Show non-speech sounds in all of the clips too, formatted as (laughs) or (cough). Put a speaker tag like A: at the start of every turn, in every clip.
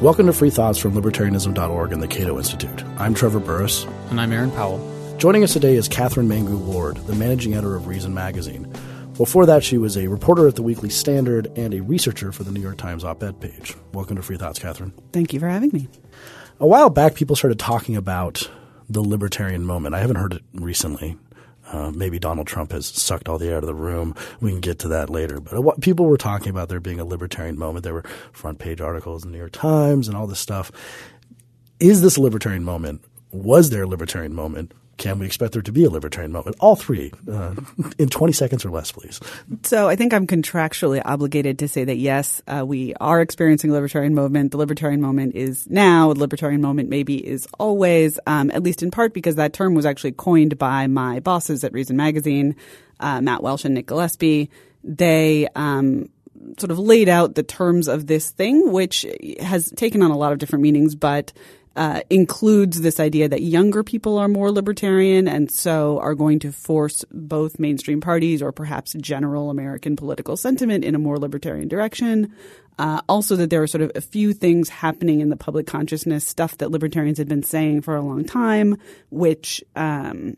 A: Welcome to Free Thoughts from Libertarianism.org and the Cato Institute. I'm Trevor Burrus.
B: And I'm Aaron Powell.
A: Joining us today is Katherine Mangu Ward, the managing editor of Reason Magazine. Before that, she was a reporter at the Weekly Standard and a researcher for the New York Times op ed page. Welcome to Free Thoughts, Katherine.
C: Thank you for having me.
A: A while back, people started talking about the libertarian moment. I haven't heard it recently. Uh, maybe Donald Trump has sucked all the air out of the room. We can get to that later. But what, people were talking about there being a libertarian moment. There were front page articles in the New York Times and all this stuff. Is this a libertarian moment? Was there a libertarian moment? Can we expect there to be a libertarian moment? All three uh, in 20 seconds or less, please.
C: So I think I'm contractually obligated to say that yes, uh, we are experiencing a libertarian movement. The libertarian moment is now. The libertarian moment maybe is always, um, at least in part because that term was actually coined by my bosses at Reason Magazine, uh, Matt Welch and Nick Gillespie. They um, sort of laid out the terms of this thing, which has taken on a lot of different meanings, but uh, includes this idea that younger people are more libertarian and so are going to force both mainstream parties or perhaps general American political sentiment in a more libertarian direction. Uh, also, that there are sort of a few things happening in the public consciousness, stuff that libertarians had been saying for a long time, which um,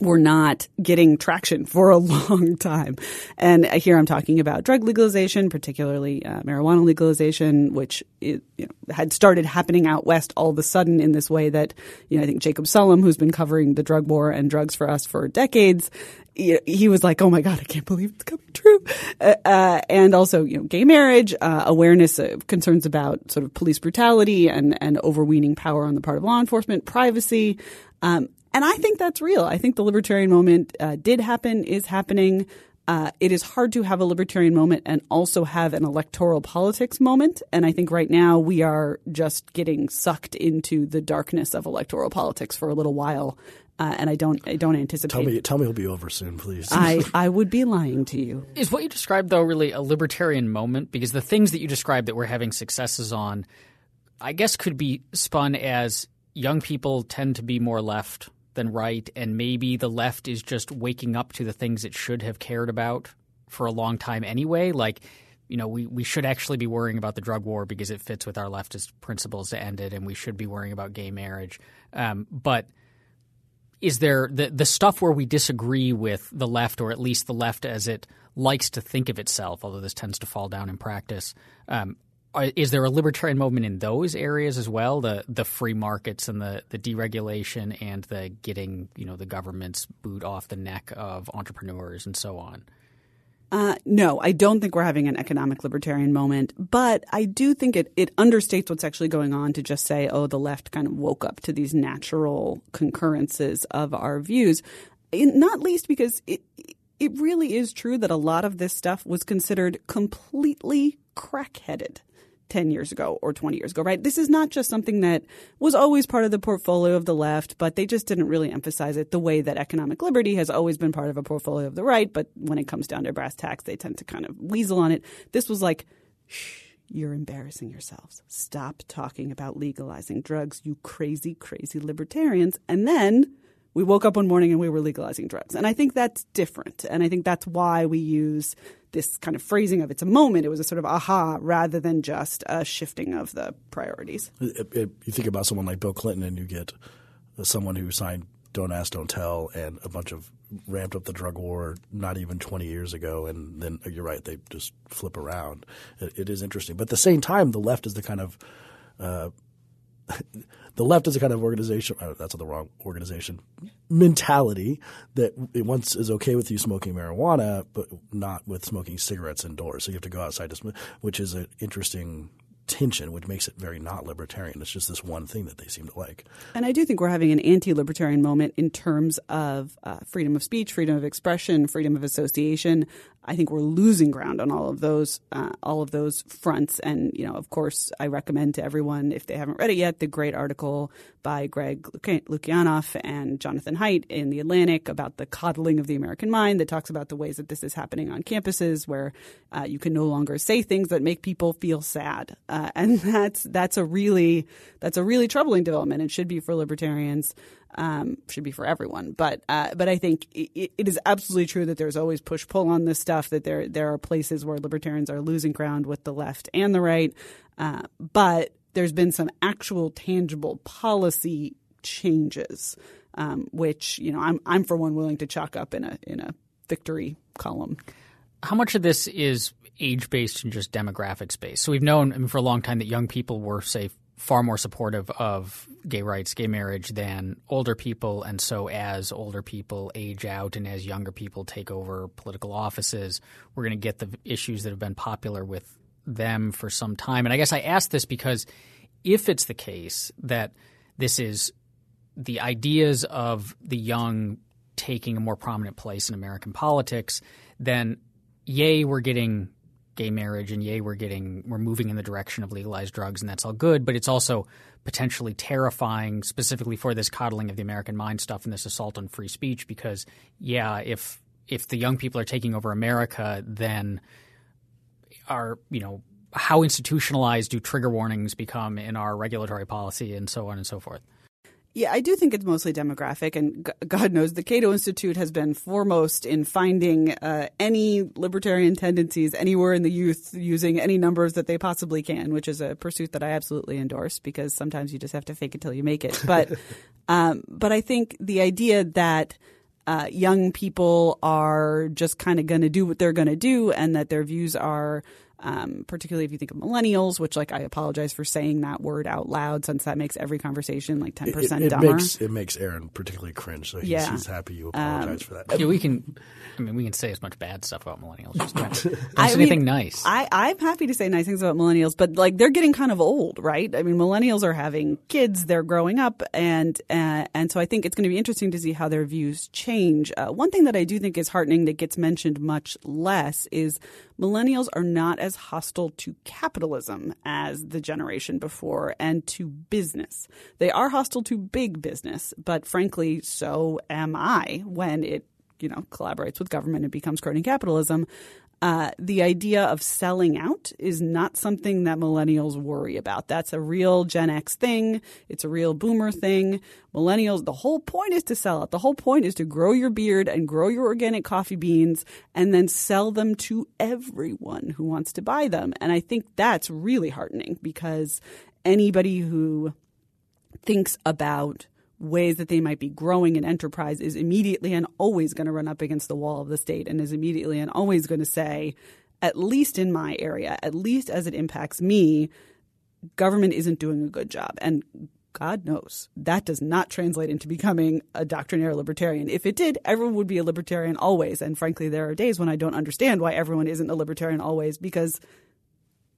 C: were not getting traction for a (laughs) long time. And here I'm talking about drug legalization, particularly uh, marijuana legalization, which it, you know, had started happening out west all of a sudden in this way that, you know, I think Jacob Sullum, who's been covering the drug war and drugs for us for decades, he was like, "Oh my god, I can't believe it's coming true," uh, uh, and also, you know, gay marriage, uh, awareness of concerns about sort of police brutality and and overweening power on the part of law enforcement, privacy, um, and I think that's real. I think the libertarian moment uh, did happen, is happening. Uh, it is hard to have a libertarian moment and also have an electoral politics moment. And I think right now we are just getting sucked into the darkness of electoral politics for a little while. Uh, and I don't, I don't anticipate.
A: Tell me, tell me, it'll be over soon, please.
C: I, (laughs) I would be lying to you.
B: Is what you described though really a libertarian moment? Because the things that you described that we're having successes on, I guess, could be spun as young people tend to be more left than right, and maybe the left is just waking up to the things it should have cared about for a long time anyway. Like, you know, we, we should actually be worrying about the drug war because it fits with our leftist principles to end it, and we should be worrying about gay marriage. Um, but is there the the stuff where we disagree with the left, or at least the left as it likes to think of itself, although this tends to fall down in practice? Um, is there a libertarian movement in those areas as well? The the free markets and the, the deregulation and the getting you know the government's boot off the neck of entrepreneurs and so on.
C: Uh, no, I don't think we're having an economic libertarian moment, but I do think it, it understates what's actually going on to just say, oh, the left kind of woke up to these natural concurrences of our views. Not least because it, it really is true that a lot of this stuff was considered completely crackheaded. 10 years ago or 20 years ago, right? This is not just something that was always part of the portfolio of the left, but they just didn't really emphasize it the way that economic liberty has always been part of a portfolio of the right. But when it comes down to brass tacks, they tend to kind of weasel on it. This was like, shh, you're embarrassing yourselves. Stop talking about legalizing drugs, you crazy, crazy libertarians. And then we woke up one morning and we were legalizing drugs. And I think that's different. And I think that's why we use this kind of phrasing of it's a moment. It was a sort of aha rather than just a shifting of the priorities.
A: It, it, you think about someone like Bill Clinton and you get someone who signed Don't Ask, Don't Tell and a bunch of ramped up the drug war not even 20 years ago. And then you're right, they just flip around. it, it is interesting. But at the same time, the left is the kind of uh, (laughs) the left is a kind of organization. Oh, that's the wrong organization mentality that it once is okay with you smoking marijuana, but not with smoking cigarettes indoors. So you have to go outside to smoke, which is an interesting tension, which makes it very not libertarian. It's just this one thing that they seem to like.
C: And I do think we're having an anti libertarian moment in terms of uh, freedom of speech, freedom of expression, freedom of association. I think we're losing ground on all of those uh, all of those fronts. And you know, of course, I recommend to everyone if they haven't read it yet, the great article by Greg Lukianoff and Jonathan Haidt in the Atlantic about the coddling of the American mind that talks about the ways that this is happening on campuses where uh, you can no longer say things that make people feel sad, uh, and (laughs) that's that's a really that's a really troubling development. It should be for libertarians um, should be for everyone. But uh, but I think it, it is absolutely true that there's always push pull on this stuff. That there there are places where libertarians are losing ground with the left and the right. Uh, but there's been some actual tangible policy changes, um, which you know I'm I'm for one willing to chalk up in a in a victory column.
B: How much of this is age based and just demographics based? So we've known I mean, for a long time that young people were say far more supportive of gay rights, gay marriage than older people. And so, as older people age out and as younger people take over political offices, we're going to get the issues that have been popular with them for some time. And I guess I ask this because if it's the case that this is the ideas of the young taking a more prominent place in American politics, then yay, we're getting gay marriage and yay we're getting we're moving in the direction of legalized drugs and that's all good but it's also potentially terrifying specifically for this coddling of the american mind stuff and this assault on free speech because yeah if if the young people are taking over america then are you know how institutionalized do trigger warnings become in our regulatory policy and so on and so forth
C: yeah, I do think it's mostly demographic, and God knows the Cato Institute has been foremost in finding uh, any libertarian tendencies anywhere in the youth using any numbers that they possibly can, which is a pursuit that I absolutely endorse because sometimes you just have to fake it till you make it. But, (laughs) um, but I think the idea that uh, young people are just kind of going to do what they're going to do, and that their views are um, particularly if you think of millennials, which like I apologize for saying that word out loud since that makes every conversation like ten percent dumber.
A: Makes, it makes Aaron particularly cringe, so he's, yeah. he's happy you apologize um, for that.
B: Yeah, we can. I mean, we can say as much bad stuff about millennials. Just don't, (laughs) don't I anything mean, nice.
C: I, I'm happy to say nice things about millennials, but like they're getting kind of old, right? I mean, millennials are having kids, they're growing up, and uh, and so I think it's going to be interesting to see how their views change. Uh, one thing that I do think is heartening that gets mentioned much less is millennials are not as hostile to capitalism as the generation before and to business. They are hostile to big business, but frankly, so am I when it you know collaborates with government and becomes crony capitalism. Uh, the idea of selling out is not something that millennials worry about. That's a real Gen X thing. It's a real boomer thing. Millennials, the whole point is to sell out. The whole point is to grow your beard and grow your organic coffee beans and then sell them to everyone who wants to buy them. And I think that's really heartening because anybody who thinks about ways that they might be growing an enterprise is immediately and always going to run up against the wall of the state and is immediately and always going to say, at least in my area, at least as it impacts me, government isn't doing a good job. And God knows that does not translate into becoming a doctrinaire libertarian. If it did, everyone would be a libertarian always. And frankly, there are days when I don't understand why everyone isn't a libertarian always because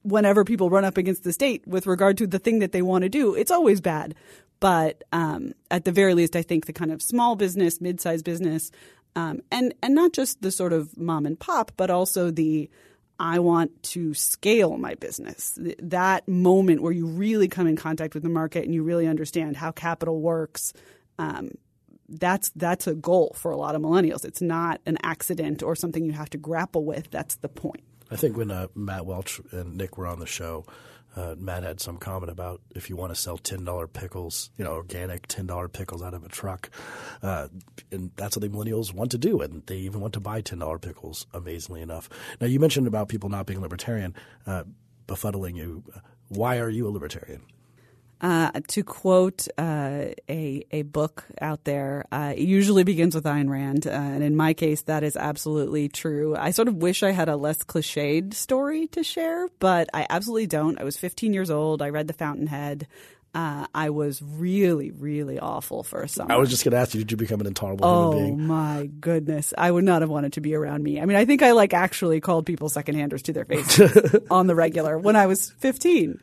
C: whenever people run up against the state with regard to the thing that they want to do, it's always bad. But um, at the very least, I think the kind of small business, mid-sized business, um, and and not just the sort of mom and pop, but also the I want to scale my business. That moment where you really come in contact with the market and you really understand how capital works. Um, that's that's a goal for a lot of millennials. It's not an accident or something you have to grapple with. That's the point.
A: I think when uh, Matt Welch and Nick were on the show, uh, Matt had some comment about if you want to sell ten dollar pickles, you know, organic ten dollar pickles out of a truck, uh, and that's what the millennials want to do, and they even want to buy ten dollar pickles. Amazingly enough, now you mentioned about people not being libertarian, uh, befuddling you. Why are you a libertarian?
C: Uh, to quote uh, a a book out there, uh, it usually begins with Ayn Rand, uh, and in my case, that is absolutely true. I sort of wish I had a less cliched story to share, but I absolutely don't. I was 15 years old. I read The Fountainhead. Uh, I was really, really awful for a summer.
A: I was just going to ask you, did you become an intolerable
C: oh,
A: human being?
C: Oh my goodness. I would not have wanted to be around me. I mean, I think I like actually called people secondhanders to their faces (laughs) on the regular when I was 15.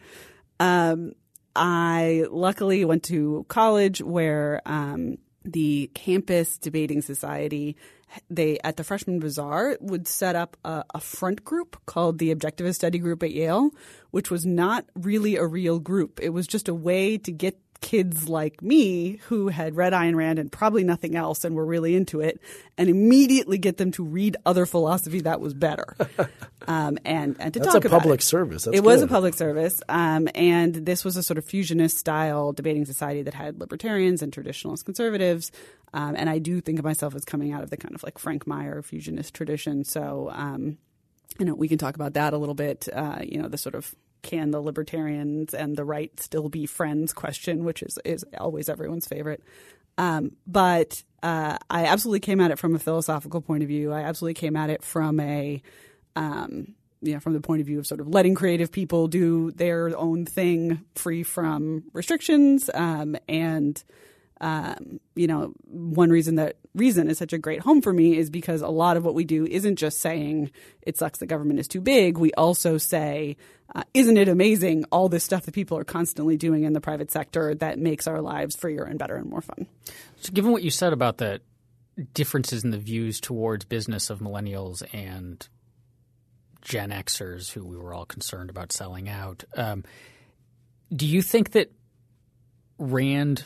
C: Um, I luckily went to college where um, the campus debating society they at the freshman bazaar would set up a, a, front group called the objectivist study group at yale which was not really a real group. It was just a way to get kids like me who had read Ayn Rand and probably nothing else and were really into it, and immediately get them to read other philosophy that was better, (laughs) um, and and to
A: That's
C: talk
A: a public
C: it.
A: service. That's
C: it
A: good.
C: was a public service, um, and this was a sort of fusionist style debating society that had libertarians and traditionalist conservatives. Um, and I do think of myself as coming out of the kind of like Frank Meyer fusionist tradition. So, um, you know, we can talk about that a little bit. Uh, you know, the sort of can the libertarians and the right still be friends question, which is is always everyone's favorite. Um, but uh, I absolutely came at it from a philosophical point of view. I absolutely came at it from a um, you know, from the point of view of sort of letting creative people do their own thing free from restrictions. Um, and, um, you know, one reason that Reason is such a great home for me is because a lot of what we do isn't just saying it sucks the government is too big. We also say, uh, isn't it amazing all this stuff that people are constantly doing in the private sector that makes our lives freer and better and more fun?
B: So, given what you said about the differences in the views towards business of millennials and Gen Xers who we were all concerned about selling out. Um, do you think that Rand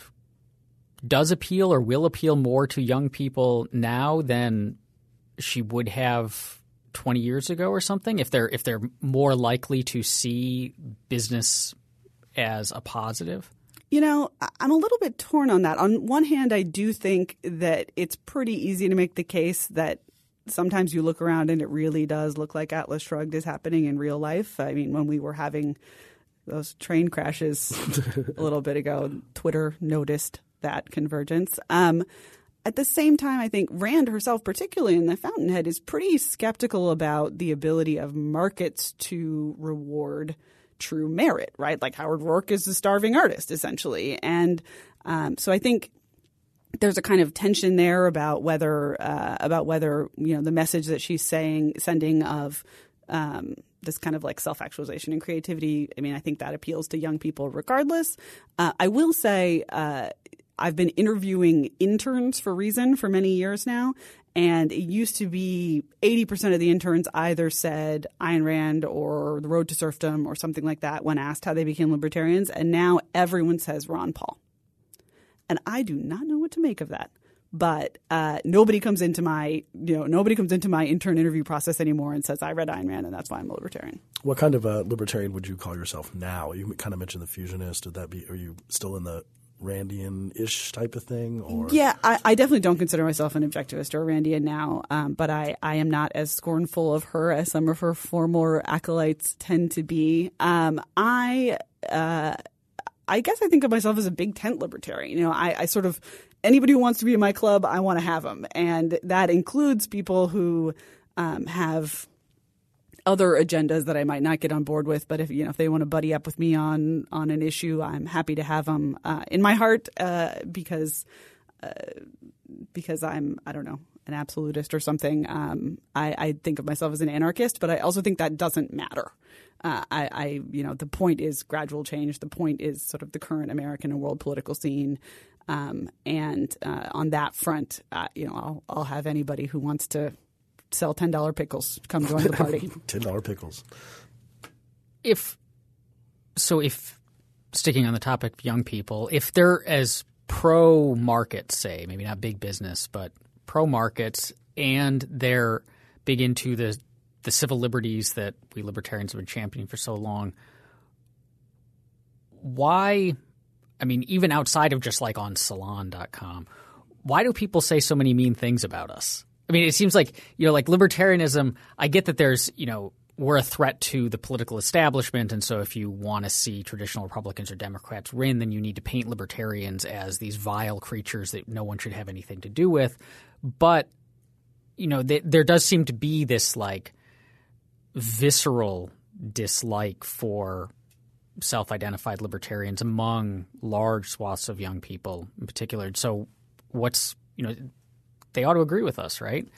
B: does appeal or will appeal more to young people now than she would have 20 years ago or something if they're if they're more likely to see business as a positive
C: you know, I'm a little bit torn on that. On one hand, I do think that it's pretty easy to make the case that sometimes you look around and it really does look like Atlas Shrugged is happening in real life. I mean, when we were having those train crashes (laughs) a little bit ago, Twitter noticed that convergence. Um, at the same time, I think Rand herself, particularly in the Fountainhead, is pretty skeptical about the ability of markets to reward true merit, right? Like Howard Roark is a starving artist, essentially. And um, so I think there's a kind of tension there about whether uh, about whether you know the message that she's saying sending of um, this kind of like self actualization and creativity. I mean, I think that appeals to young people regardless. Uh, I will say. Uh, I've been interviewing interns for Reason for many years now, and it used to be 80% of the interns either said Ayn Rand or The Road to Serfdom or something like that when asked how they became libertarians. And now everyone says Ron Paul and I do not know what to make of that. But uh, nobody comes into my, you know, nobody comes into my intern interview process anymore and says I read Ayn Rand and that's why I'm a libertarian.
A: What kind of a libertarian would you call yourself now? You kind of mentioned the fusionist. Would that be? Are you still in the Randian-ish type of thing? Or
C: yeah, I, I, definitely don't consider myself an objectivist or Randian now, um, but I, I am not as scornful of her as some of her former acolytes tend to be. Um, I uh, I guess I think of myself as a big tent libertarian. You know, I, I sort of anybody who wants to be in my club, I want to have them, and that includes people who um, have other agendas that I might not get on board with. But if you know if they want to buddy up with me on on an issue, I'm happy to have them uh, in my heart uh, because uh, because I'm I don't know an absolutist or something. Um, I, I, think of myself as an anarchist, but I also think that doesn't matter. Uh, I, I, you know, the point is gradual change. The point is sort of the current American and world political scene. Um, and uh, on that front, uh, you know, I'll, I'll have anybody who wants to sell ten dollar pickles come join the party. (laughs)
A: ten dollar pickles.
B: If so, if sticking on the topic of young people, if they're as pro market, say maybe not big business, but pro markets, and they're big into the the civil liberties that we libertarians have been championing for so long. Why, I mean, even outside of just like on salon.com, why do people say so many mean things about us? I mean, it seems like, you know, like libertarianism, I get that there's, you know, we're a threat to the political establishment. And so if you want to see traditional Republicans or Democrats win, then you need to paint libertarians as these vile creatures that no one should have anything to do with. But, you know, th- there does seem to be this like visceral dislike for self identified libertarians among large swaths of young people in particular. So, what's, you know, they ought to agree with us, right?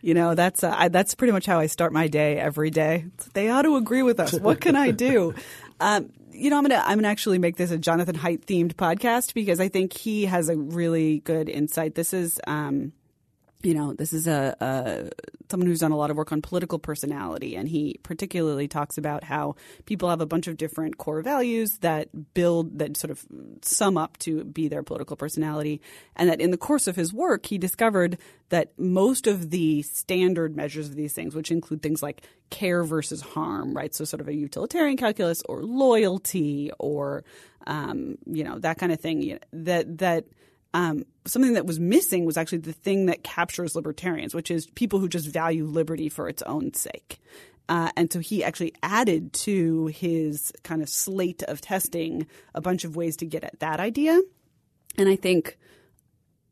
C: You know, that's uh, I, that's pretty much how I start my day every day. They ought to agree with us. What can I do? (laughs) Um, you know, I'm gonna I'm gonna actually make this a Jonathan Haidt themed podcast because I think he has a really good insight. This is um, you know, this is a, a, someone who's done a lot of work on political personality, and he particularly talks about how people have a bunch of different core values that build that sort of sum up to be their political personality, and that in the course of his work, he discovered that most of the standard measures of these things, which include things like care versus harm, right? So sort of a utilitarian calculus or loyalty or um, you know that kind of thing, that that um, something that was missing was actually the thing that captures libertarians, which is people who just value liberty for its own sake. Uh, and so he actually added to his kind of slate of testing a bunch of ways to get at that idea. And I think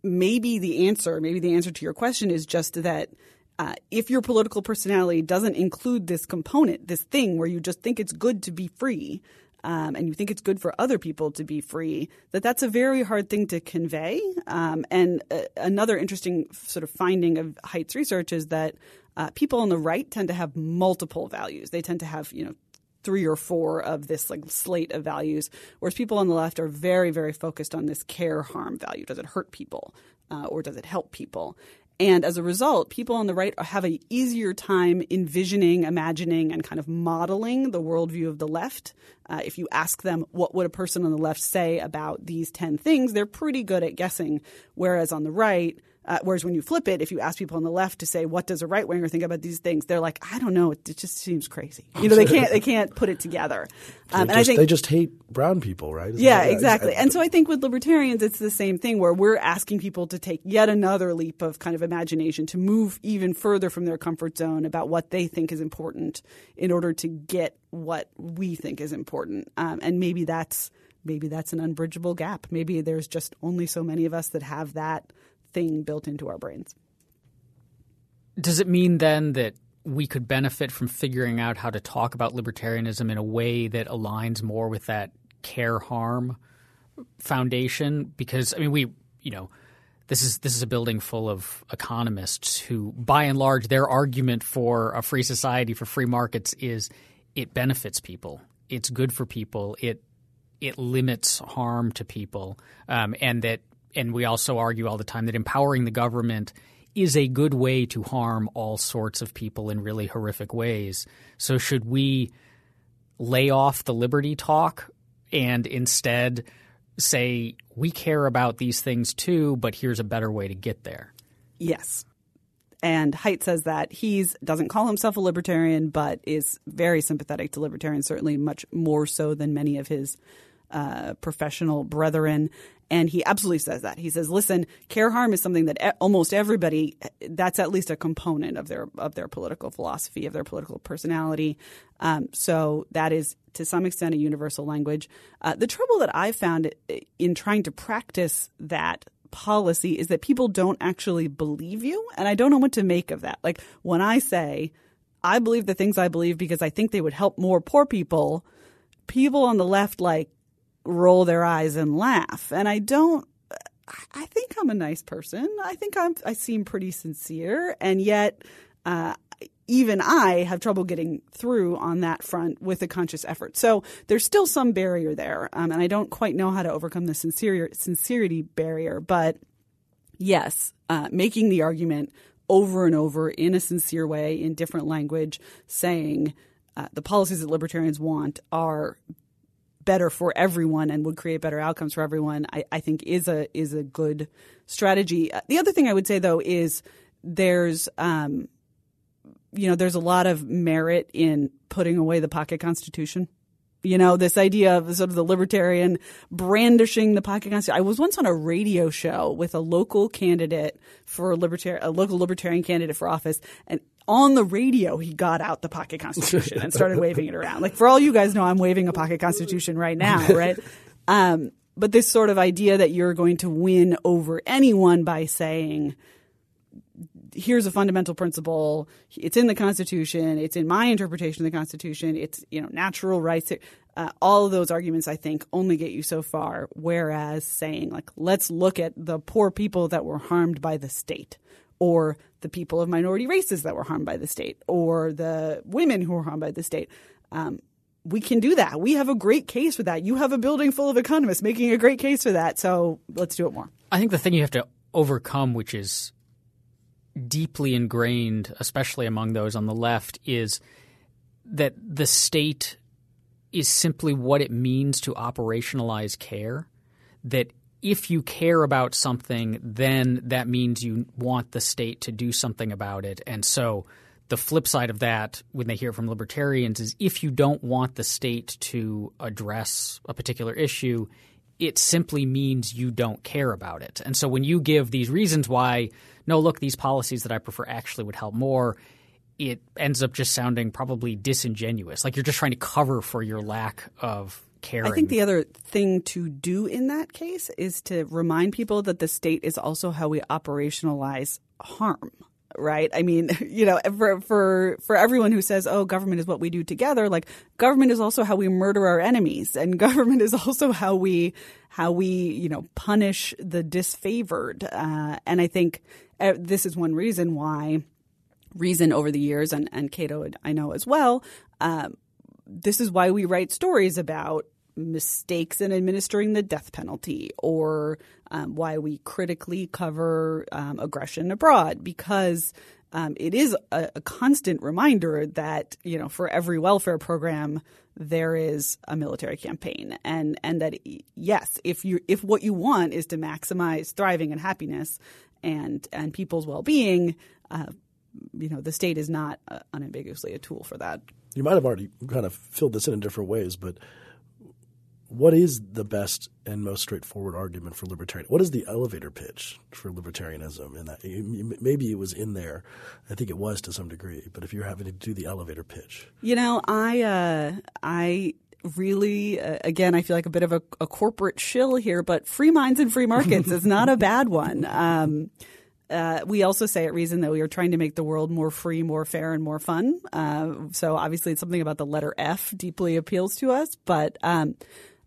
C: maybe the answer, maybe the answer to your question is just that uh, if your political personality doesn't include this component, this thing where you just think it's good to be free, um, and you think it's good for other people to be free, that that's a very hard thing to convey. Um, and uh, another interesting sort of finding of Haidt's research is that uh, people on the right tend to have multiple values. They tend to have, you know, three or four of this like slate of values, whereas people on the left are very, very focused on this care harm value. Does it hurt people uh, or does it help people? And as a result, people on the right have an easier time envisioning, imagining, and kind of modeling the worldview of the left. Uh, if you ask them what would a person on the left say about these 10 things, they're pretty good at guessing. Whereas on the right, uh, whereas when you flip it, if you ask people on the left to say what does a right winger think about these things, they're like, I don't know, it, it just seems crazy. You know, they can't they can't put it together. (laughs)
A: Um, and just, I think they just hate brown people, right?
C: Isn't yeah, exactly. and so I think with libertarians, it's the same thing where we're asking people to take yet another leap of kind of imagination to move even further from their comfort zone about what they think is important in order to get what we think is important. Um, and maybe that's maybe that's an unbridgeable gap. Maybe there's just only so many of us that have that thing built into our brains.
B: Does it mean then that we could benefit from figuring out how to talk about libertarianism in a way that aligns more with that care harm foundation? Because I mean, we you know this is this is a building full of economists who, by and large, their argument for a free society for free markets is it benefits people, it's good for people, it it limits harm to people, um, and that and we also argue all the time that empowering the government is a good way to harm all sorts of people in really horrific ways. So should we lay off the liberty talk and instead say we care about these things too, but here's a better way to get there?
C: Yes. And Haidt says that he doesn't call himself a libertarian, but is very sympathetic to libertarians, certainly much more so than many of his uh, professional brethren. And he absolutely says that. He says, "Listen, care harm is something that almost everybody that's at least a component of their of their political philosophy, of their political personality. Um, so that is to some extent a universal language. Uh, the trouble that I found in trying to practice that policy is that people don't actually believe you, and I don't know what to make of that. Like when I say I believe the things I believe because I think they would help more poor people, people on the left like roll their eyes and laugh. And I don't, I think I'm a nice person. I think I'm, I seem pretty sincere. And yet, uh, even I have trouble getting through on that front with a conscious effort. So there's still some barrier there. Um, and I don't quite know how to overcome the sincere, sincerity barrier. But yes, uh, making the argument over and over in a sincere way, in different language, saying, uh, the policies that libertarians want are better for everyone and would create better outcomes for everyone, I, I think is a is a good strategy. Uh, the other thing I would say though is there's um, you know there's a lot of merit in putting away the pocket constitution. You know, this idea of sort of the libertarian brandishing the pocket constitution. I was once on a radio show with a local candidate for libertarian, a local libertarian candidate for office, and on the radio, he got out the pocket constitution and started waving it around. Like for all you guys know, I'm waving a pocket constitution right now, (laughs) right? Um, but this sort of idea that you're going to win over anyone by saying, here's a fundamental principle. It's in the Constitution. It's in my interpretation of the Constitution. It's you know natural rights. Uh, all of those arguments, I think, only get you so far. Whereas saying like, let's look at the poor people that were harmed by the state, or the people of minority races that were harmed by the state, or the women who were harmed by the state. Um, we can do that. We have a great case for that. You have a building full of economists making a great case for that. So let's do it more.
B: I think the thing you have to overcome, which is deeply ingrained, especially among those on the left, is that the state is simply what it means to operationalize care. That if you care about something, then that means you want the state to do something about it. And so the flip side of that, when they hear from libertarians, is if you don't want the state to address a particular issue, it simply means you don't care about it. And so when you give these reasons why, no, look, these policies that I prefer actually would help more, it ends up just sounding probably disingenuous. Like you're just trying to cover for your lack of caring.
C: I think the other thing to do in that case is to remind people that the state is also how we operationalize harm right? I mean, (laughs) you know, for for for everyone who says, "Oh, government is what we do together," like government is also how we murder our enemies, and (laughs) government is also how we how we you know punish the disfavored. Uh, and I think uh, this is one reason why reason over the years, and and Cato I know as well. Um, this is why we write stories about mistakes in administering the death penalty or um, why we critically cover um, aggression abroad because um, it is a, a, constant reminder that you know for every welfare program there is a military campaign and and that yes if you if what you want is to maximize thriving and happiness and and people's well-being uh, you know the state is not uh, unambiguously a tool for that.
A: You might have already kind of filled this in in different ways but what is the best and most straightforward argument for libertarian? What is the elevator pitch for libertarianism? In that maybe it was in there, I think it was to some degree. But if you're having to do the elevator pitch,
C: you know, I uh, I really uh, again I feel like a bit of a, a, corporate shill here, but free minds and free markets is not a (laughs) bad one. Um, uh, we also say at Reason that we are trying to make the world more free, more fair, and more fun. Uh, so obviously, it's something about the letter F deeply appeals to us. But um,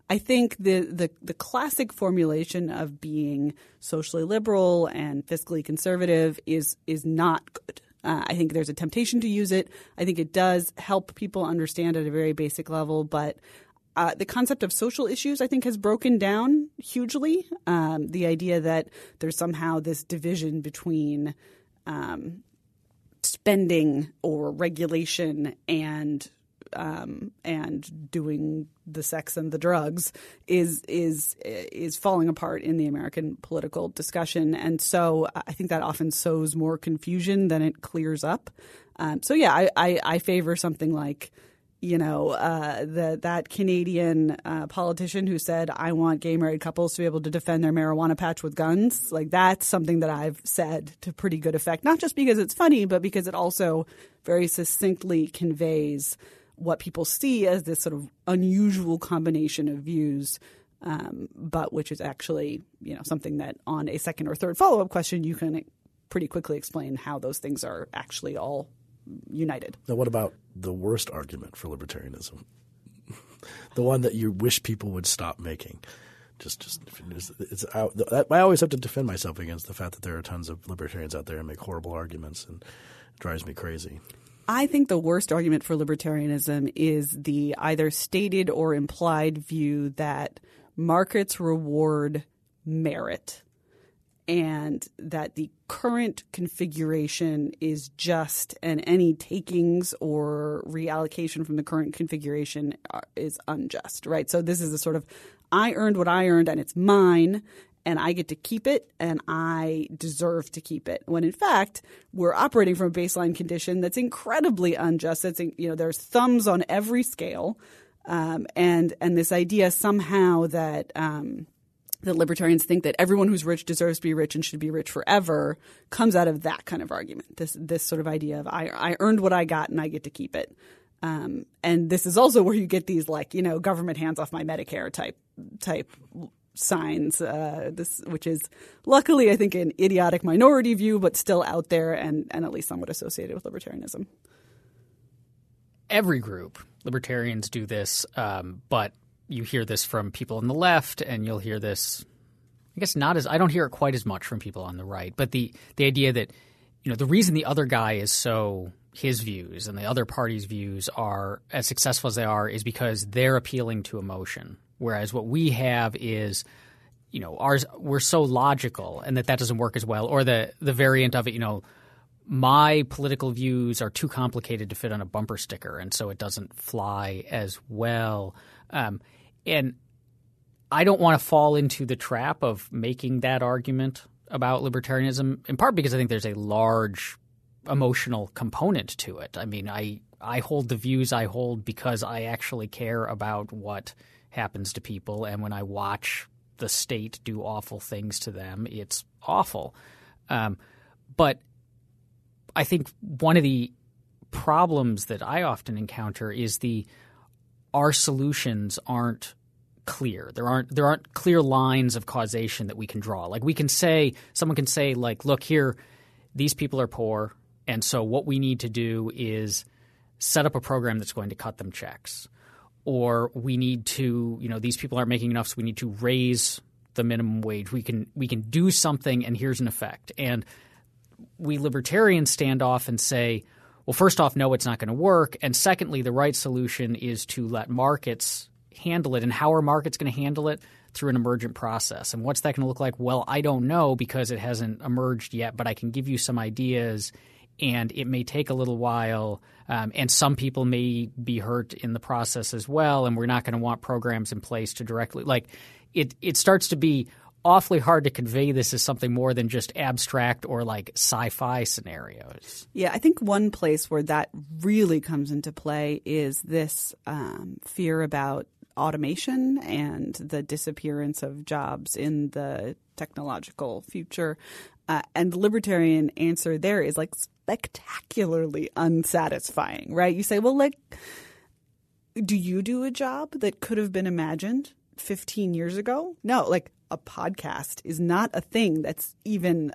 C: I think the, the, the classic formulation of being socially liberal and fiscally conservative is is not good. Uh, I think there's a temptation to use it. I think it does help people understand at a very basic level, but uh, the concept of social issues, I think, has broken down hugely. Um, the idea that there's somehow this division between um, spending or regulation and um, and doing the sex and the drugs is is is falling apart in the American political discussion, and so I think that often sows more confusion than it clears up. Um, so yeah, I, I, I favor something like you know, uh, that Canadian uh, politician who said, I want gay married couples to be able to defend their marijuana patch with guns. Like, that's something that I've said to pretty good effect, not just because it's funny, but because it also very succinctly conveys what people see as this sort of unusual combination of views, um, but which is actually you know something that on a second or third follow up question you can pretty quickly explain how those things are actually all united.
A: Now, what about the worst argument for libertarianism? (laughs) the one that you wish people would stop making. Just, just it's, it's out, I always have to defend myself against the fact that there are tons of libertarians out there and make horrible arguments, and drives me crazy.
C: I think the worst argument for libertarianism is the either stated or implied view that markets reward merit and that the current configuration is just and any takings or reallocation from the current configuration uh, is unjust, right? So this is a sort of I earned what I earned and it's mine and I get to keep it and I deserve to keep it. When in fact, we're operating from a baseline condition that's incredibly unjust. That's, you know, there's thumbs on every scale. Um, and, and this idea somehow that, um, that libertarians think that everyone who's rich deserves to be rich and should be rich forever comes out of that kind of argument. This this sort of idea of I I earned what I got and I get to keep it. Um, and this is also where you get these like you know government hands off my Medicare type type signs. Uh, this, which is luckily, I think, an idiotic minority view, but still out there and, and at least somewhat associated with libertarianism.
B: Every group, libertarians do this, um, but you hear this from people on the left, and you'll hear this. I guess not as I don't hear it quite as much from people on the right, but the the idea that you know the reason the other guy is so his views and the other party's views are as successful as they are is because they're appealing to emotion Whereas what we have is, you know, ours we're so logical, and that that doesn't work as well. Or the the variant of it, you know, my political views are too complicated to fit on a bumper sticker, and so it doesn't fly as well. Um, and I don't want to fall into the trap of making that argument about libertarianism, in part because I think there's a large emotional component to it. I mean, I I hold the views I hold because I actually care about what happens to people. And when I watch the state do awful things to them, it's awful. Um, but I think one of the problems that I often encounter is the our solutions aren't clear. There aren't there aren't clear lines of causation that we can draw. Like we can say someone can say like look here these people are poor and so what we need to do is set up a program that's going to cut them checks. Or we need to, you know, these people aren't making enough so we need to raise the minimum wage. We can we can do something and here's an effect. And we libertarians stand off and say, well, first off, no, it's not going to work. And secondly, the right solution is to let markets handle it. And how are markets going to handle it? Through an emergent process. And what's that going to look like? Well, I don't know because it hasn't emerged yet, but I can give you some ideas. And it may take a little while. Um, and some people may be hurt in the process as well. And we're not going to want programs in place to directly, like, it, it starts to be awfully hard to convey this as something more than just abstract or like sci-fi scenarios.
C: Yeah, I think one place where that really comes into play is this um, fear about automation and the disappearance of jobs in the technological future. Uh, and the libertarian answer there is like spectacularly unsatisfying, right? You say, well, like, do you do a job that could have been imagined 15 years ago? No, like a podcast is not a thing that's even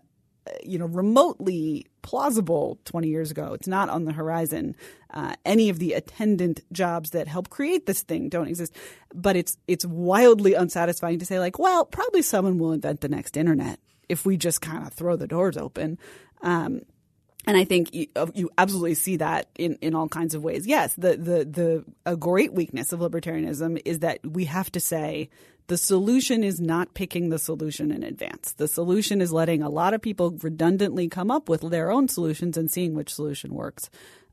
C: uh, you know remotely plausible 20 years ago it's not on the horizon uh, any of the attendant jobs that help create this thing don't exist but it's it's wildly unsatisfying to say like well probably someone will invent the next internet if we just kind of throw the doors open um, and I think you, uh, you, absolutely see that in, in all kinds of ways. Yes, the, the, the, a great weakness of libertarianism is that we have to say the solution is not picking the solution in advance. The solution is letting a lot of people redundantly come up with their own solutions and seeing which solution works.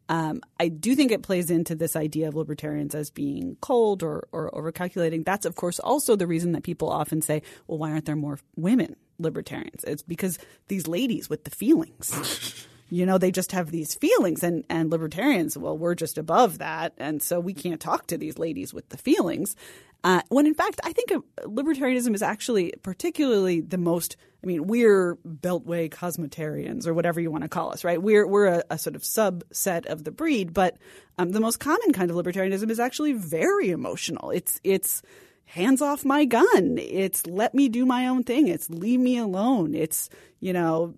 C: Um, I do think it plays into this idea of libertarians as being cold or, or overcalculating. That's, of course, also the reason that people often say, well, why aren't there more women libertarians? It's because these ladies with the feelings. (laughs) you know they just have these feelings and and libertarians well we're just above that and so we can't talk to these ladies with the feelings. Uh, when in fact i think libertarianism is actually particularly the most i mean we're beltway cosmotarians or whatever you want to call us right? We're we're a, a sort of subset of the breed but um, the most common kind of libertarianism is actually very emotional. It's it's hands off my gun. It's let me do my own thing. It's leave me alone. It's you know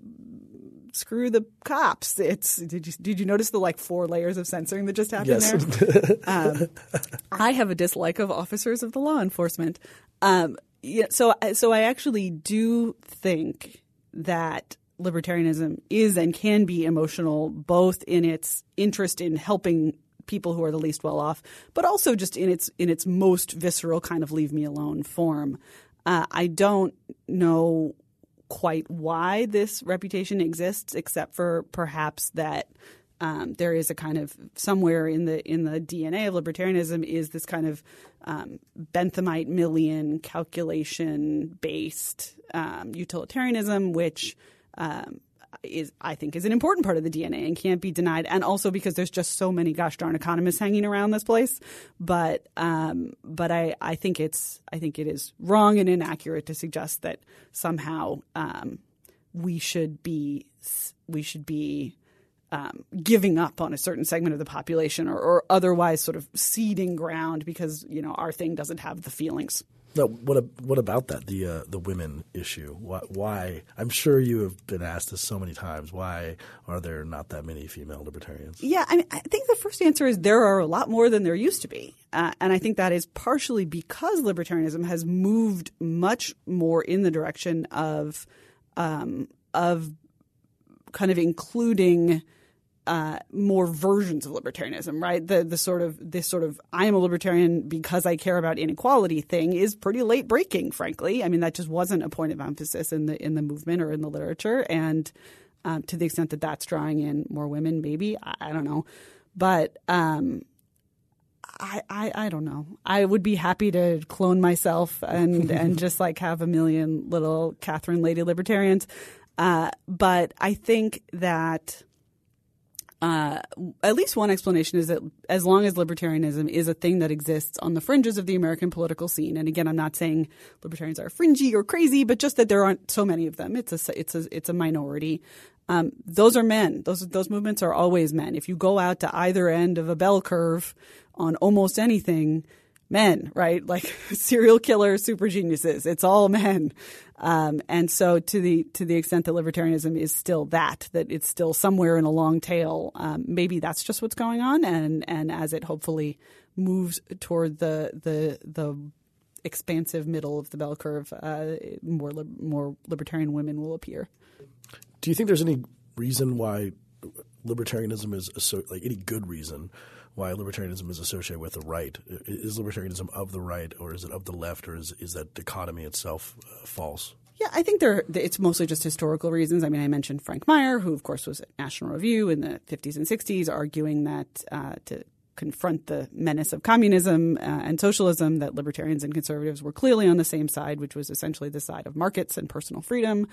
C: screw the cops. It's did you did you notice the like four layers of censoring that just happened
A: yes.
C: there? (laughs) um, I have a dislike of officers of the law enforcement. Um, yeah, so so I actually do think that libertarianism is and can be emotional, both in its interest in helping people who are the least well off, but also just in its in its most visceral kind of leave me alone form. Uh, I don't know quite why this reputation exists, except for perhaps that um, there is a kind of somewhere in the in the DNA of libertarianism is this kind of um, Benthamite Millian calculation based um, utilitarianism, which um, is I think is an important part of the DNA and can't be denied. And also because there's just so many gosh darn economists hanging around this place. But um, but I, I think it's I think it is wrong and inaccurate to suggest that somehow um, we should be we should be um, giving up on a certain segment of the population or, or otherwise sort of ceding ground because you know our thing doesn't have the feelings.
A: No, what what about that the uh, the women issue? Why, why? I'm sure you have been asked this so many times. Why are there not that many female libertarians?
C: Yeah, I mean, I think the first answer is there are a lot more than there used to be, uh, and I think that is partially because libertarianism has moved much more in the direction of um, of kind of including uh, more versions of libertarianism, right? The the sort of this sort of I am a libertarian because I care about inequality thing is pretty late breaking, frankly. I mean, that just wasn't a point of emphasis in the in the movement or in the literature, and um, to the extent that that's drawing in more women, maybe I, I don't know, but um, I, I I don't know. I would be happy to clone myself and (laughs) and just like have a million little Katherine Lady libertarians, uh, but I think that uh, at least one explanation is that as long as libertarianism is a thing that exists on the fringes of the American political scene, and again, I'm not saying libertarians are fringy or crazy, but just that there aren't so many of them. It's a it's a it's a minority. um, those are men. Those those movements are always men. If you go out to either end of a bell curve on almost anything, men, right? (laughs) Like serial killer super geniuses. It's all men. Um, and so to the to the extent that libertarianism is still that, that it's still somewhere in a long tail, um, maybe that's just what's going on. And and as it hopefully moves toward the the the expansive middle of the bell curve, uh, more more libertarian women will appear.
A: Do you think there's any reason why libertarianism is like any good reason why libertarianism is associated with the right? Is libertarianism of the right, or is it of the left, or is is that dichotomy itself uh, false?
C: Yeah, I think there it's mostly just historical reasons. I mean, I mentioned Frank Meyer, who of course was at National Review in the 50s and 60s, arguing that uh, to confront the menace of communism uh, and socialism, that libertarians and conservatives were clearly on the same side, which was essentially the side of markets and personal freedom.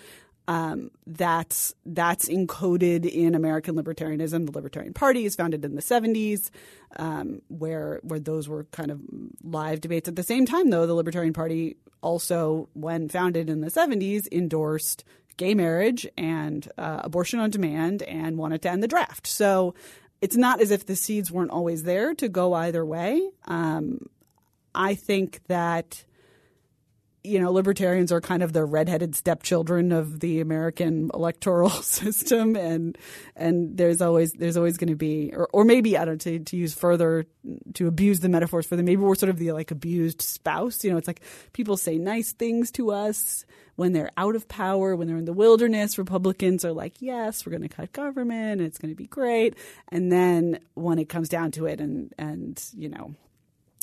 C: Um, that's that's encoded in American libertarianism. The Libertarian Party is founded in the 70s, um, where where those were kind of live debates. At the same time, though, the Libertarian Party also, when founded in the 70s, endorsed gay marriage and uh, abortion on demand and wanted to end the draft. So it's not as if the seeds weren't always there to go either way. Um, I think that you know, libertarians are kind of the redheaded stepchildren of the American electoral (laughs) system, and and there's always there's always going to be, or, or maybe I don't know, to, to use further to abuse the metaphors for them. Maybe we're sort of the like abused spouse. You know, it's like people say nice things to us when they're out of power, when they're in the wilderness. Republicans are like, yes, we're going to cut government, it's going to be great, and then when it comes down to it, and and you know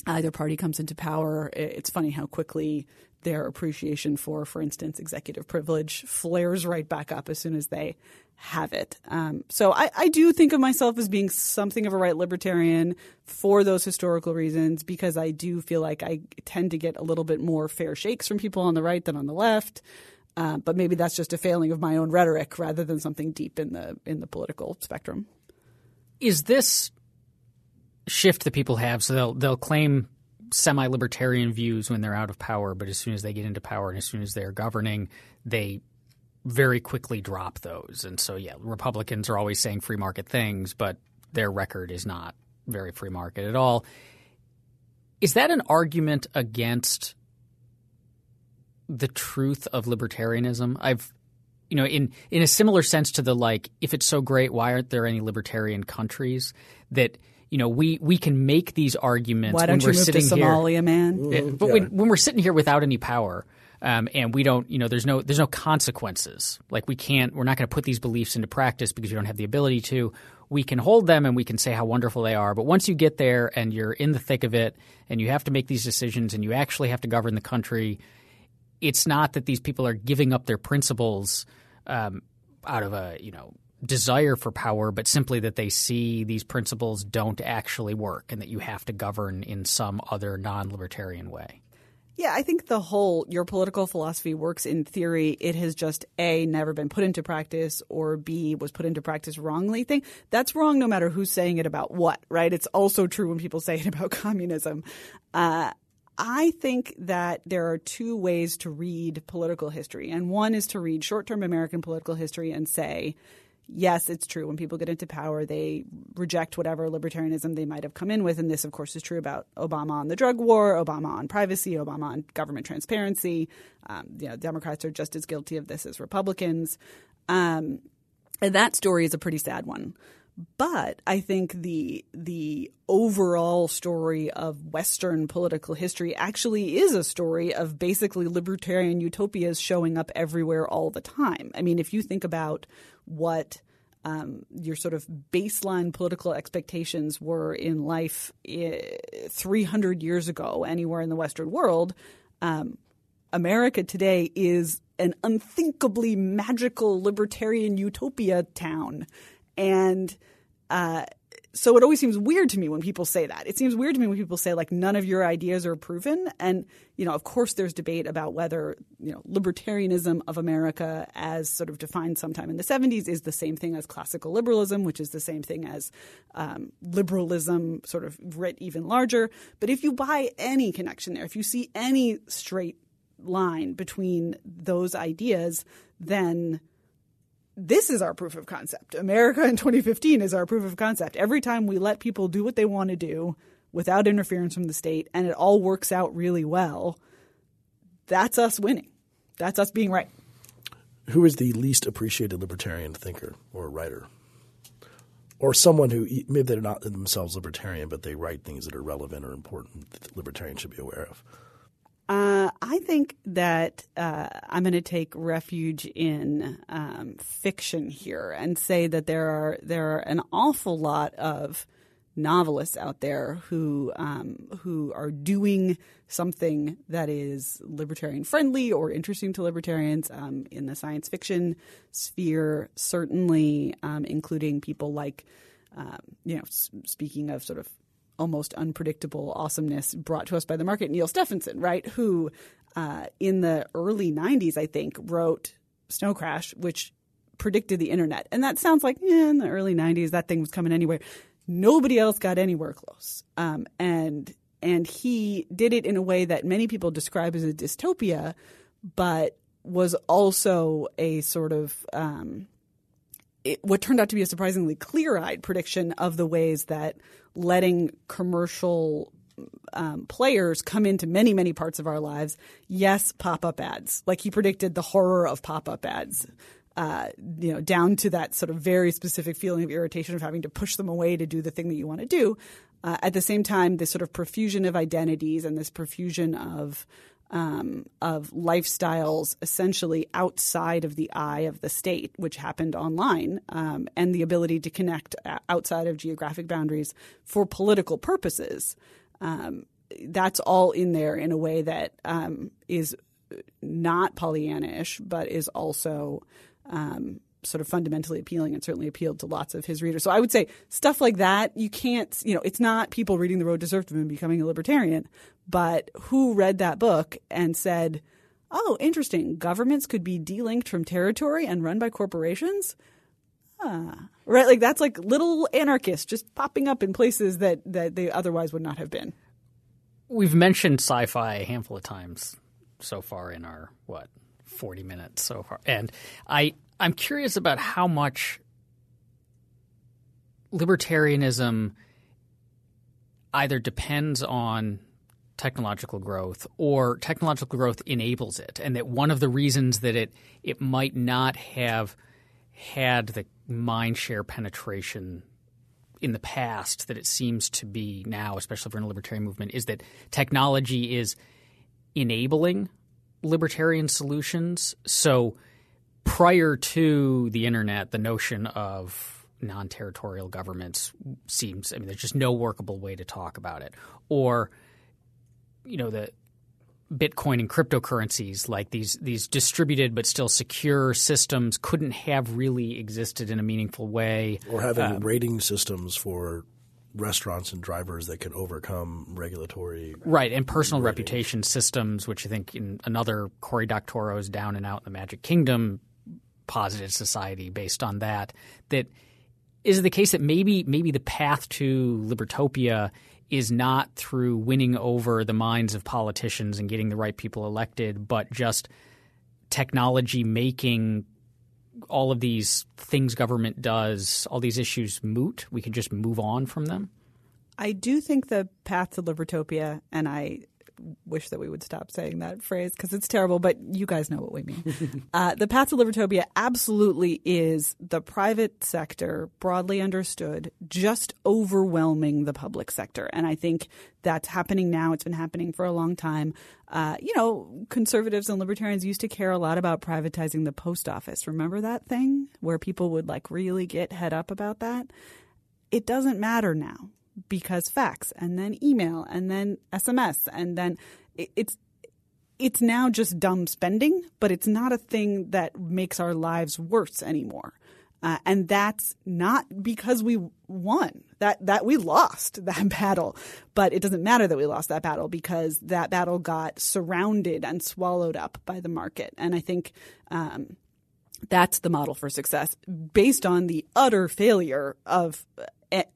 C: either party comes into power, it's funny how quickly their appreciation for, for instance, executive privilege flares right back up as soon as they have it. Um, so I, I, do think of myself as being something of a right libertarian for those historical reasons because I do feel like I tend to get a little bit more fair shakes from people on the right than on the left. Uh, but maybe that's just a failing of my own rhetoric rather than something deep in the in the political spectrum.
B: Is this shift that people have? So they'll they'll claim semi-libertarian views when they're out of power, but as soon as they get into power and as soon as they're governing, they very quickly drop those. And so, yeah, Republicans are always saying free market things, but their record is not very free market at all. Is that an argument against the truth of libertarianism? I've you know, in in a similar sense to the like, if it's so great, why aren't there any libertarian countries that you know, we we can make these arguments
C: Why don't
B: when we're
C: move
B: sitting
C: to Somalia,
B: here,
C: man?
B: Mm-hmm. but yeah. when, when, we're sitting here without any power, um, and we don't, you know, there's no there's no consequences. Like we can't, we're not going to put these beliefs into practice because we don't have the ability to. We can hold them and we can say how wonderful they are, but once you get there and you're in the thick of it, and you have to make these decisions, and you actually have to govern the country, it's not that these people are giving up their principles um, out of a you know desire for power, but simply that they see these principles don't actually work and that you have to govern in some other non libertarian way.
C: Yeah, I think the whole your political philosophy works in theory. It has just A, never been put into practice, or B, was put into practice wrongly thing. That's wrong no matter who's saying it about what, right? It's also true when people say it (laughs) about communism. Uh, I think that there are two ways to read political history. And one is to read short term American political history and say, yes, it's true. When people get into power, they reject whatever libertarianism they might have come in with. And this, of course, is true about Obama on the drug war, Obama on privacy, Obama on government transparency. Um, you know, Democrats are just as guilty of this as Republicans. Um, and that story is a pretty sad one. But I think the the overall story of Western political history actually is a story of basically libertarian utopias showing up everywhere all the time. I mean, if you think about what um, your sort of baseline political expectations were in life eh, 300 years ago anywhere in the Western world, um, America today is an unthinkably magical libertarian utopia town. And uh, so it always seems weird to me when people say that. It seems weird to me when people say like none of your ideas are proven. And you know, of course, there's debate about whether you know libertarianism of America, as sort of defined sometime in the 70s, is the same thing as classical liberalism, which is the same thing as um, liberalism, sort of writ even larger. But if you buy any connection there, if you see any straight line between those ideas, then this is our proof of concept. America in 2015 is our proof of concept. Every time we let people do what they want to do without interference from the state and it all works out really well, that's us winning. That's us being right.
A: Who is the least appreciated libertarian thinker or writer? Or someone who maybe they're not themselves libertarian, but they write things that are relevant or important that libertarians should be aware of.
C: Uh, I think that uh, I'm going to take refuge in um, fiction here and say that there are there are an awful lot of novelists out there who um, who are doing something that is libertarian friendly or interesting to libertarians um, in the science fiction sphere, certainly um, including people like um, you know s- speaking of sort of almost unpredictable awesomeness brought to us by the market, Neal Stephenson, right? Who uh, in the early '90s, I think, wrote Snow Crash, which predicted the internet. And that sounds like, in the early 90s, that thing was coming anywhere. Nobody else got anywhere close. Um, and and he did it in a way that many people describe as a dystopia, but was also a sort of um, it, what turned out to be a surprisingly clear-eyed prediction of the ways that letting commercial um, players come into many, many parts of our lives. Yes, pop-up ads. Like he predicted the horror of pop-up ads. Uh, you know, down to that sort of very specific feeling of irritation of having to push them away to do the thing that you want to do. Uh, at the same time, this sort of profusion of identities and this profusion of um, of lifestyles essentially outside of the eye of the state, which happened online, um, and the ability to connect outside of geographic boundaries for political purposes. Um, that's all in there in a way that um, is not Pollyanna-ish, but is also um, sort of fundamentally appealing and certainly appealed to lots of his readers. So I would say stuff like that, you can't, you know, it's not people reading The Road to Serfdom and becoming a libertarian, but who read that book and said, oh, interesting, governments could be delinked from territory and run by corporations? Ah, right? Like that's like little anarchists just popping up in places that, that they otherwise would not have been.
B: We've mentioned sci fi a handful of times so far in our, what, 40 minutes so far. And I, I'm curious about how much libertarianism either depends on technological growth or technological growth enables it and that one of the reasons that it it might not have had the mind share penetration in the past that it seems to be now especially for a libertarian movement is that technology is enabling libertarian solutions so prior to the internet, the notion of non-territorial governments seems. I mean, there's just no workable way to talk about it. Or, you know, the Bitcoin and cryptocurrencies, like these these distributed but still secure systems, couldn't have really existed in a meaningful way.
A: Or having um, rating systems for restaurants and drivers that could overcome regulatory
B: right and personal reputation systems, which I think in another Cory Doctorow's Down and Out in the Magic Kingdom positive society based on that. That is the case that maybe maybe the path to libertopia is not through winning over the minds of politicians and getting the right people elected, but just technology making all of these things government does, all these issues moot. We can just move on from them.
C: I do think the path to libertopia, and I wish that we would stop saying that phrase because it's terrible, but you guys know what we mean. (laughs) uh, the path to Libertopia absolutely is the private sector, broadly understood, just overwhelming the public sector. And I think that's happening now. It's been happening for a long time. Uh, you know, conservatives and libertarians used to care a lot about privatizing the post office. Remember that thing where people would like really get head up about that? It doesn't matter now because fax and then email and then SMS and then it's it's now just dumb spending, but it's not a thing that makes our lives worse anymore. Uh, and that's not because we won that that we lost (laughs) that battle, but it doesn't matter that we lost that battle because that battle got surrounded and swallowed up by the market. And I think um, that's the model for success based on the utter failure of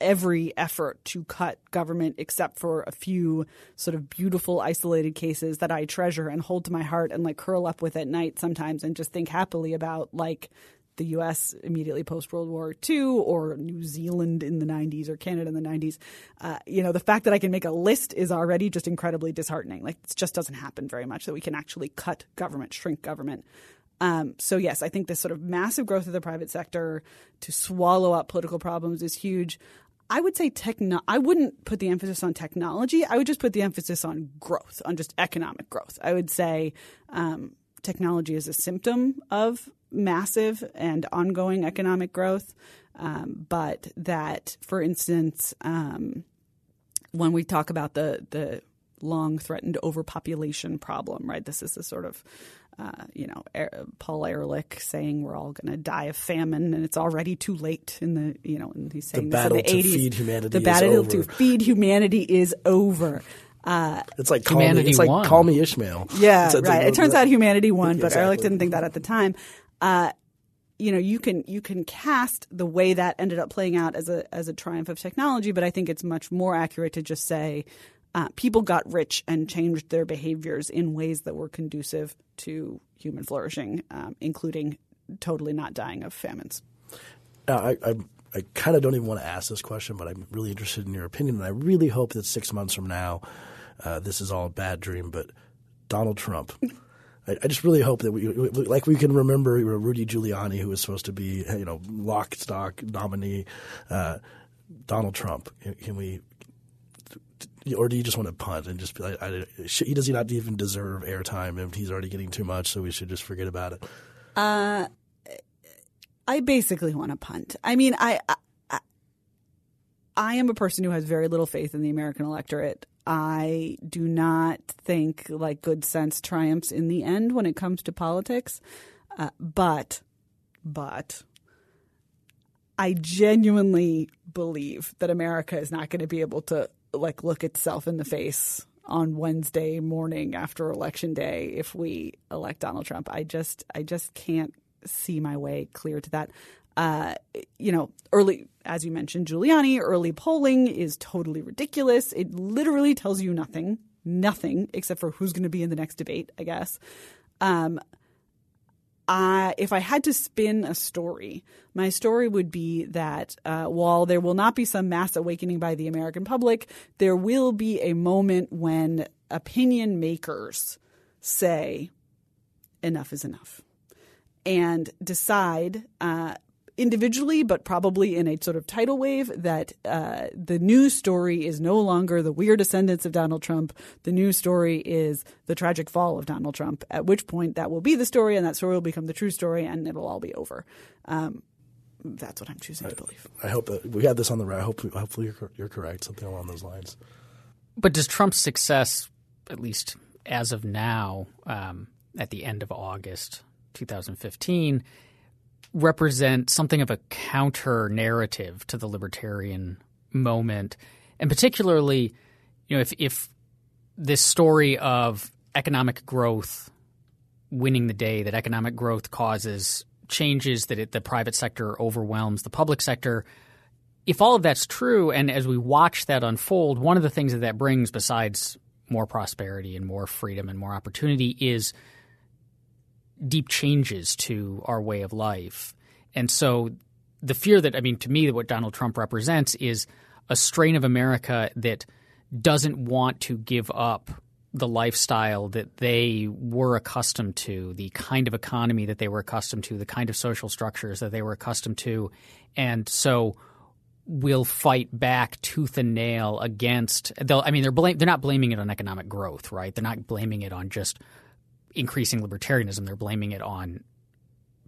C: every effort to cut government except for a few sort of beautiful isolated cases that I treasure and hold to my heart and like curl up with at night sometimes and just think happily about like the U.S. immediately post World War II, or New Zealand in the 90s, or Canada in the 90s. Uh, you know, the fact that I can make a list is already just incredibly disheartening. Like, it just doesn't happen very much that we can actually cut government, shrink government. Um, so yes, I think this sort of massive growth of the private sector to swallow up political problems is huge. I would say techno. I wouldn't put the emphasis on technology. I would just put the emphasis on growth, on just economic growth. I would say um, technology is a symptom of massive and ongoing economic growth, um, but that, for instance, um, when we talk about the the long threatened overpopulation problem, right? This is the sort of uh, you know, Paul Ehrlich saying we're all going to die of famine, and it's already too late. In the you know, and he's saying
A: the battle
C: this in the
A: to
C: 80s.
A: feed humanity.
C: The battle
A: over.
C: to feed humanity is over.
A: Uh, it's like call
B: humanity
A: me, it's like
B: won.
A: call me Ishmael.
C: Yeah,
A: It's- it's
C: right.
A: like-
C: it turns out humanity won, but
A: Exactly.
C: Ehrlich didn't think that at the time. Uh, you know, you can you can cast the way that ended up playing out as a as a triumph of technology, but I think it's much more accurate to just say uh, people got rich and changed their behaviors in ways that were conducive to human flourishing, um, including totally not dying of famines.
A: Uh, I, I, I kind of don't even want to ask this question, but I'm really interested in your opinion, and I really hope that six months from now, uh, this is all a bad dream. But Donald Trump, (laughs) I, I just really hope that we, like, we can remember Rudy Giuliani, who was supposed to be, you know, lock stock nominee, uh, Donald Trump. Can we? Or do you just want to punt and just be like, I, sh- he does he not even deserve airtime if he's already getting too much, so we should just forget about it?
C: I basically want to punt. I mean, I, I I am a person who has very little faith in the American electorate. I do not think like good sense triumphs in the end when it comes to politics. Uh, but, but, I genuinely believe that America is not going to be able to like look itself in the face on Wednesday morning after election day if we elect Donald Trump. I just I just can't see my way clear to that. Uh, you know, early as you mentioned, Giuliani, early polling is totally ridiculous. It literally tells you nothing, nothing except for who's going to be in the next debate. I guess. Um, If I had to spin a story, my story would be that uh, while there will not be some mass awakening by the American public, there will be a moment when opinion makers say, enough is enough, and decide uh, individually, but probably in a sort of tidal wave, that uh, the news story is no longer the weird ascendance of Donald Trump. The news story is the tragic fall of Donald Trump, at which point that will be the story, and that story will become the true story, and it'll all be over. Um, that's what I'm choosing to believe.
A: I hope that we had this on the right. Hopefully, hopefully you're, you're correct. Something along those lines.
B: But does Trump's success, at least as of now, um, at the end of August 2015, represent something of a counter narrative to the libertarian moment? And particularly, you know, if, if this story of economic growth winning the day, that economic growth causes changes, that it, the private sector overwhelms the public sector if all of that's true, and as we watch that unfold, one of the things that that brings, besides more prosperity and more freedom and more opportunity, is deep changes to our way of life. And so, the fear that I mean, to me, that what Donald Trump represents is a strain of America that doesn't want to give up the lifestyle that they were accustomed to, the kind of economy that they were accustomed to, the kind of social structures that they were accustomed to, and so will fight back tooth and nail against. I mean, they're blame, they're not blaming it on economic growth, right? They're not blaming it on just increasing libertarianism. They're blaming it on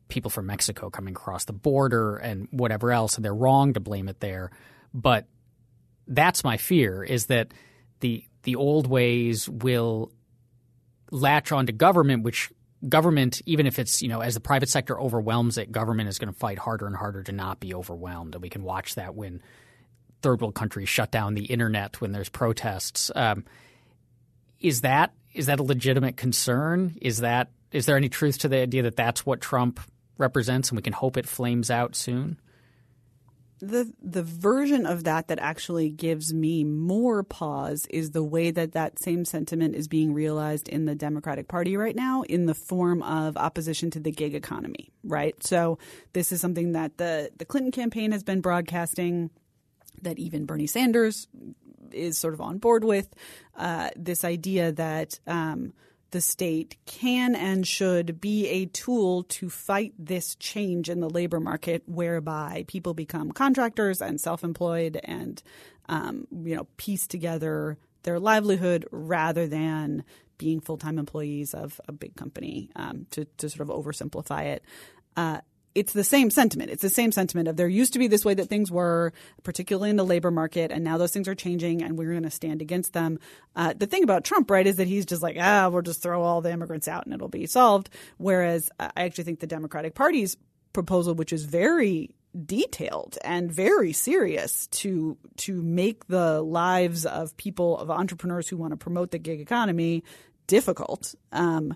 B: people from Mexico coming across the border and whatever else. And they're wrong to blame it there, but that's my fear: is that the the old ways will latch onto government, which government, even if it's, you know, as the private sector overwhelms it, government is going to fight harder and harder to not be overwhelmed. And we can watch that when third world countries shut down the internet when there's protests. Um, is that is that a legitimate concern? Is that is there any truth to the idea that that's what Trump represents, and we can hope it flames out soon?
C: the the version of that that actually gives me more pause is the way that that same sentiment is being realized in the Democratic Party right now in the form of opposition to the gig economy, right? So this is something that the the Clinton campaign has been broadcasting that even Bernie Sanders is sort of on board with uh, this idea that um, the state can and should be a tool to fight this change in the labor market whereby people become contractors and self-employed and um, you know piece together their livelihood rather than being full-time employees of a big company um, to, to sort of oversimplify it. Uh, it's the same sentiment. It's the same sentiment of there used to be this way that things were, particularly in the labor market, and now those things are changing, and we're going to stand against them. Uh, the thing about Trump, right, is that he's just like, ah, we'll just throw all the immigrants out and it'll be solved. Whereas I actually think the Democratic Party's proposal, which is very detailed and very serious to to make the lives of people of entrepreneurs who want to promote the gig economy difficult. Um,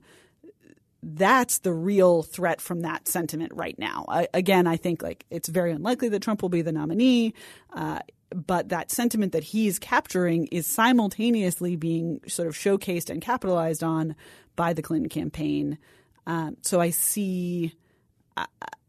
C: that's the real threat from that sentiment right now. I, again, I think like it's very unlikely that Trump will be the nominee, uh, but that sentiment that he's capturing is simultaneously being sort of showcased and capitalized on by the Clinton campaign. Um, so I see. I,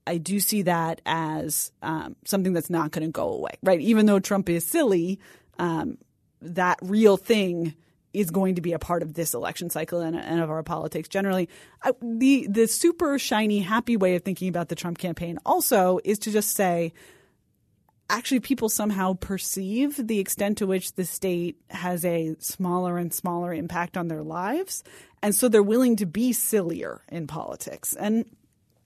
C: I do see that as um, something that's not going to go away, right? Even though Trump is silly, um, that real thing is going to be a part of this election cycle and, and of our politics generally. I, the the super shiny happy way of thinking about the Trump campaign also is to just say actually people somehow perceive the extent to which the state has a smaller and smaller impact on their lives and so they're willing to be sillier in politics. And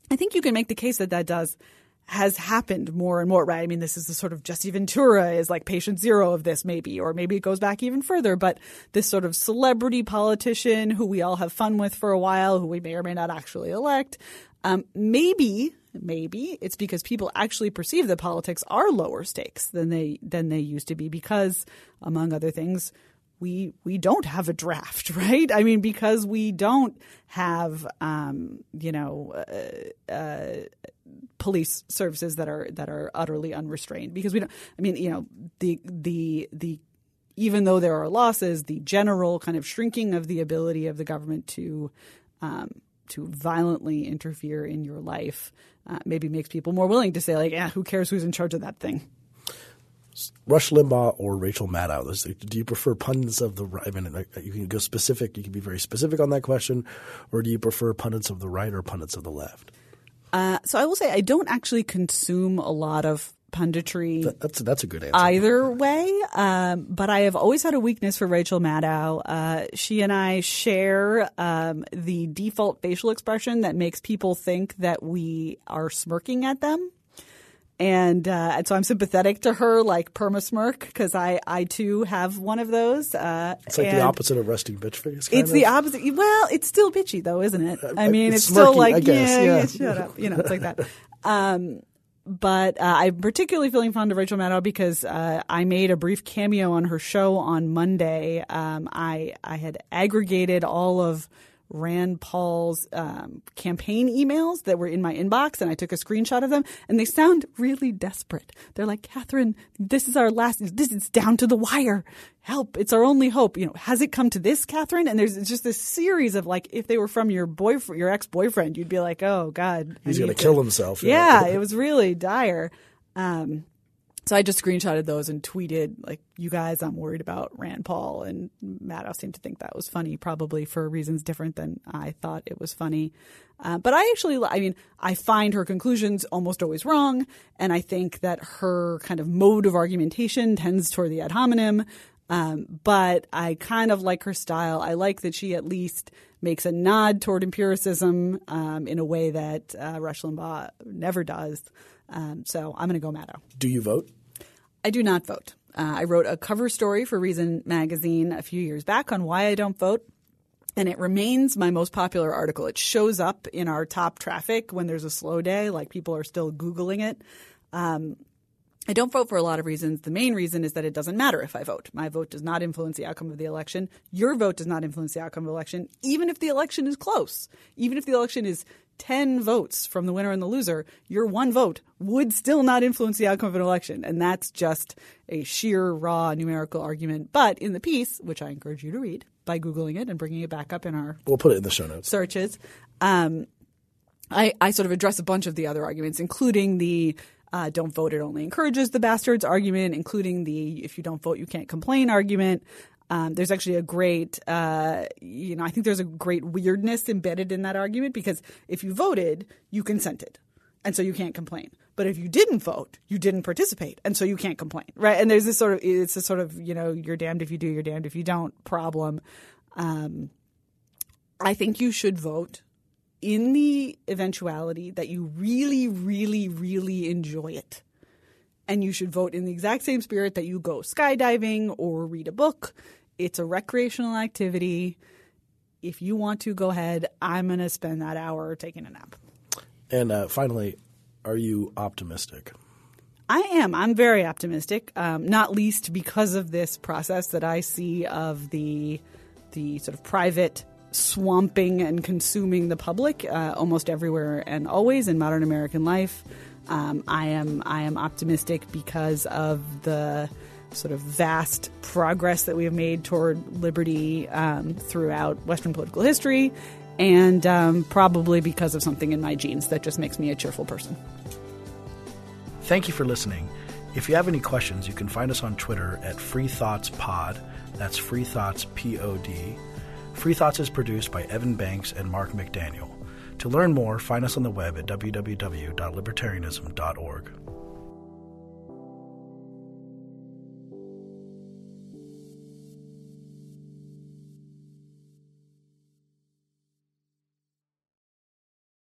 C: I think you can make the case that that does has happened more and more, right? I mean, this is the sort of Jesse Ventura is like patient zero of this, maybe, or maybe it goes back even further. But this sort of celebrity politician who we all have fun with for a while, who we may or may not actually elect, um, maybe, maybe it's because people actually perceive that politics are lower stakes than they than they used to be, because among other things, we we don't have a draft, (laughs) right? I mean, because we don't have, um, you know, uh, uh, police services that are that are utterly unrestrained. Because we don't. I mean, you know, the the the even though there are losses, the general kind of shrinking of the ability of the government to um, to violently interfere in your life uh, maybe makes people more willing to say like, yeah, who cares who's in charge of that thing.
A: Rush Limbaugh or Rachel Maddow? Do you prefer pundits of the right? I mean, you can go specific. You can be very specific on that question, or do you prefer pundits of the right or pundits of the left?
C: Uh, so I will say I don't actually consume a lot of punditry.
A: That, that's that's a good answer.
C: Either way, um, but I have always had a weakness for Rachel Maddow. Uh, she and I share um, the default facial expression that makes people think that we are smirking at them and uh, and so I'm sympathetic to her, like perma smirk, because I I too have one of those. Uh,
A: it's like the opposite of resting bitch face.
C: it's
A: of.
C: the opposite. Well, it's still bitchy though, isn't it? I mean, it's, it's still like
A: guess,
C: yeah,
A: yeah,
C: yeah, shut up. You know, it's like that. (laughs) Um, but uh, I'm particularly feeling fond of Rachel Maddow because uh, I made a brief cameo on her show on Monday. Um, I I had aggregated all of Rand Paul's um, campaign emails that were in my inbox, and I took a screenshot of them, and they sound really desperate. They're like, Katherine, this is our last. This is down to the wire. Help! It's our only hope. You know, has it come to this, Katherine? And there's just this series of like, if they were from your boyfriend, your ex boyfriend, you'd be like, oh God,
A: he's going to kill himself.
C: Yeah, (laughs) it was really dire. Um, so I just screenshotted those and tweeted like, "You guys, I'm worried about Rand Paul." And Maddow seemed to think that was funny, probably for reasons different than I thought it was funny. Uh, but I actually, I mean, I find her conclusions almost always wrong, and I think that her kind of mode of argumentation tends toward the ad hominem. Um, but I kind of like her style. I like that she at least makes a nod toward empiricism um, in a way that uh, Rush Limbaugh never does. Um, so I'm going to go Maddow.
A: Do you vote?
C: I do not vote. Uh, I wrote a cover story for Reason magazine a few years back on why I don't vote. And it remains my most popular article. It shows up in our top traffic when there's a slow day, like people are still Googling it. Um, I don't vote for a lot of reasons. The main reason is that it doesn't matter if I vote. My vote does not influence the outcome of the election. Your vote does not influence the outcome of the election, even if the election is close. Even if the election is 10 votes from the winner and the loser, your one vote would still not influence the outcome of an election. And that's just a sheer, raw numerical argument. But in the piece, which I encourage you to read by Googling it and bringing it back up in our
A: We'll put it in the show notes.
C: searches, um, I, I sort of address a bunch of the other arguments, including the uh, don't vote, it only encourages the bastards argument, including the if you don't vote, you can't complain argument. Um, there's actually a great, uh, you know, I think there's a great weirdness embedded in that argument because if you voted, you consented. And so you can't complain. But if you didn't vote, you didn't participate. And so you can't complain. Right. And there's this sort of, it's a sort of, you know, you're damned if you do, you're damned if you don't problem. Um, I think you should vote in the eventuality that you really, really, really enjoy it. And you should vote in the exact same spirit that you go skydiving or read a book. It's a recreational activity. If you want to, go ahead. I'm going to spend that hour taking a nap.
A: And uh, finally, are you optimistic?
C: I am. I'm very optimistic, um, not least because of this process that I see of the the sort of private swamping and consuming the public uh, almost everywhere and always in modern American life. Um, I am I am optimistic because of the sort of vast progress that we have made toward liberty um, throughout Western political history, and um, probably because of something in my genes that just makes me a cheerful person.
A: Thank you for listening. If you have any questions, you can find us on Twitter at Free Thoughts Pod. That's Free Thoughts P O D. Free Thoughts is produced by Evan Banks and Mark McDaniel. To learn more, find us on the web at www.libertarianism.org.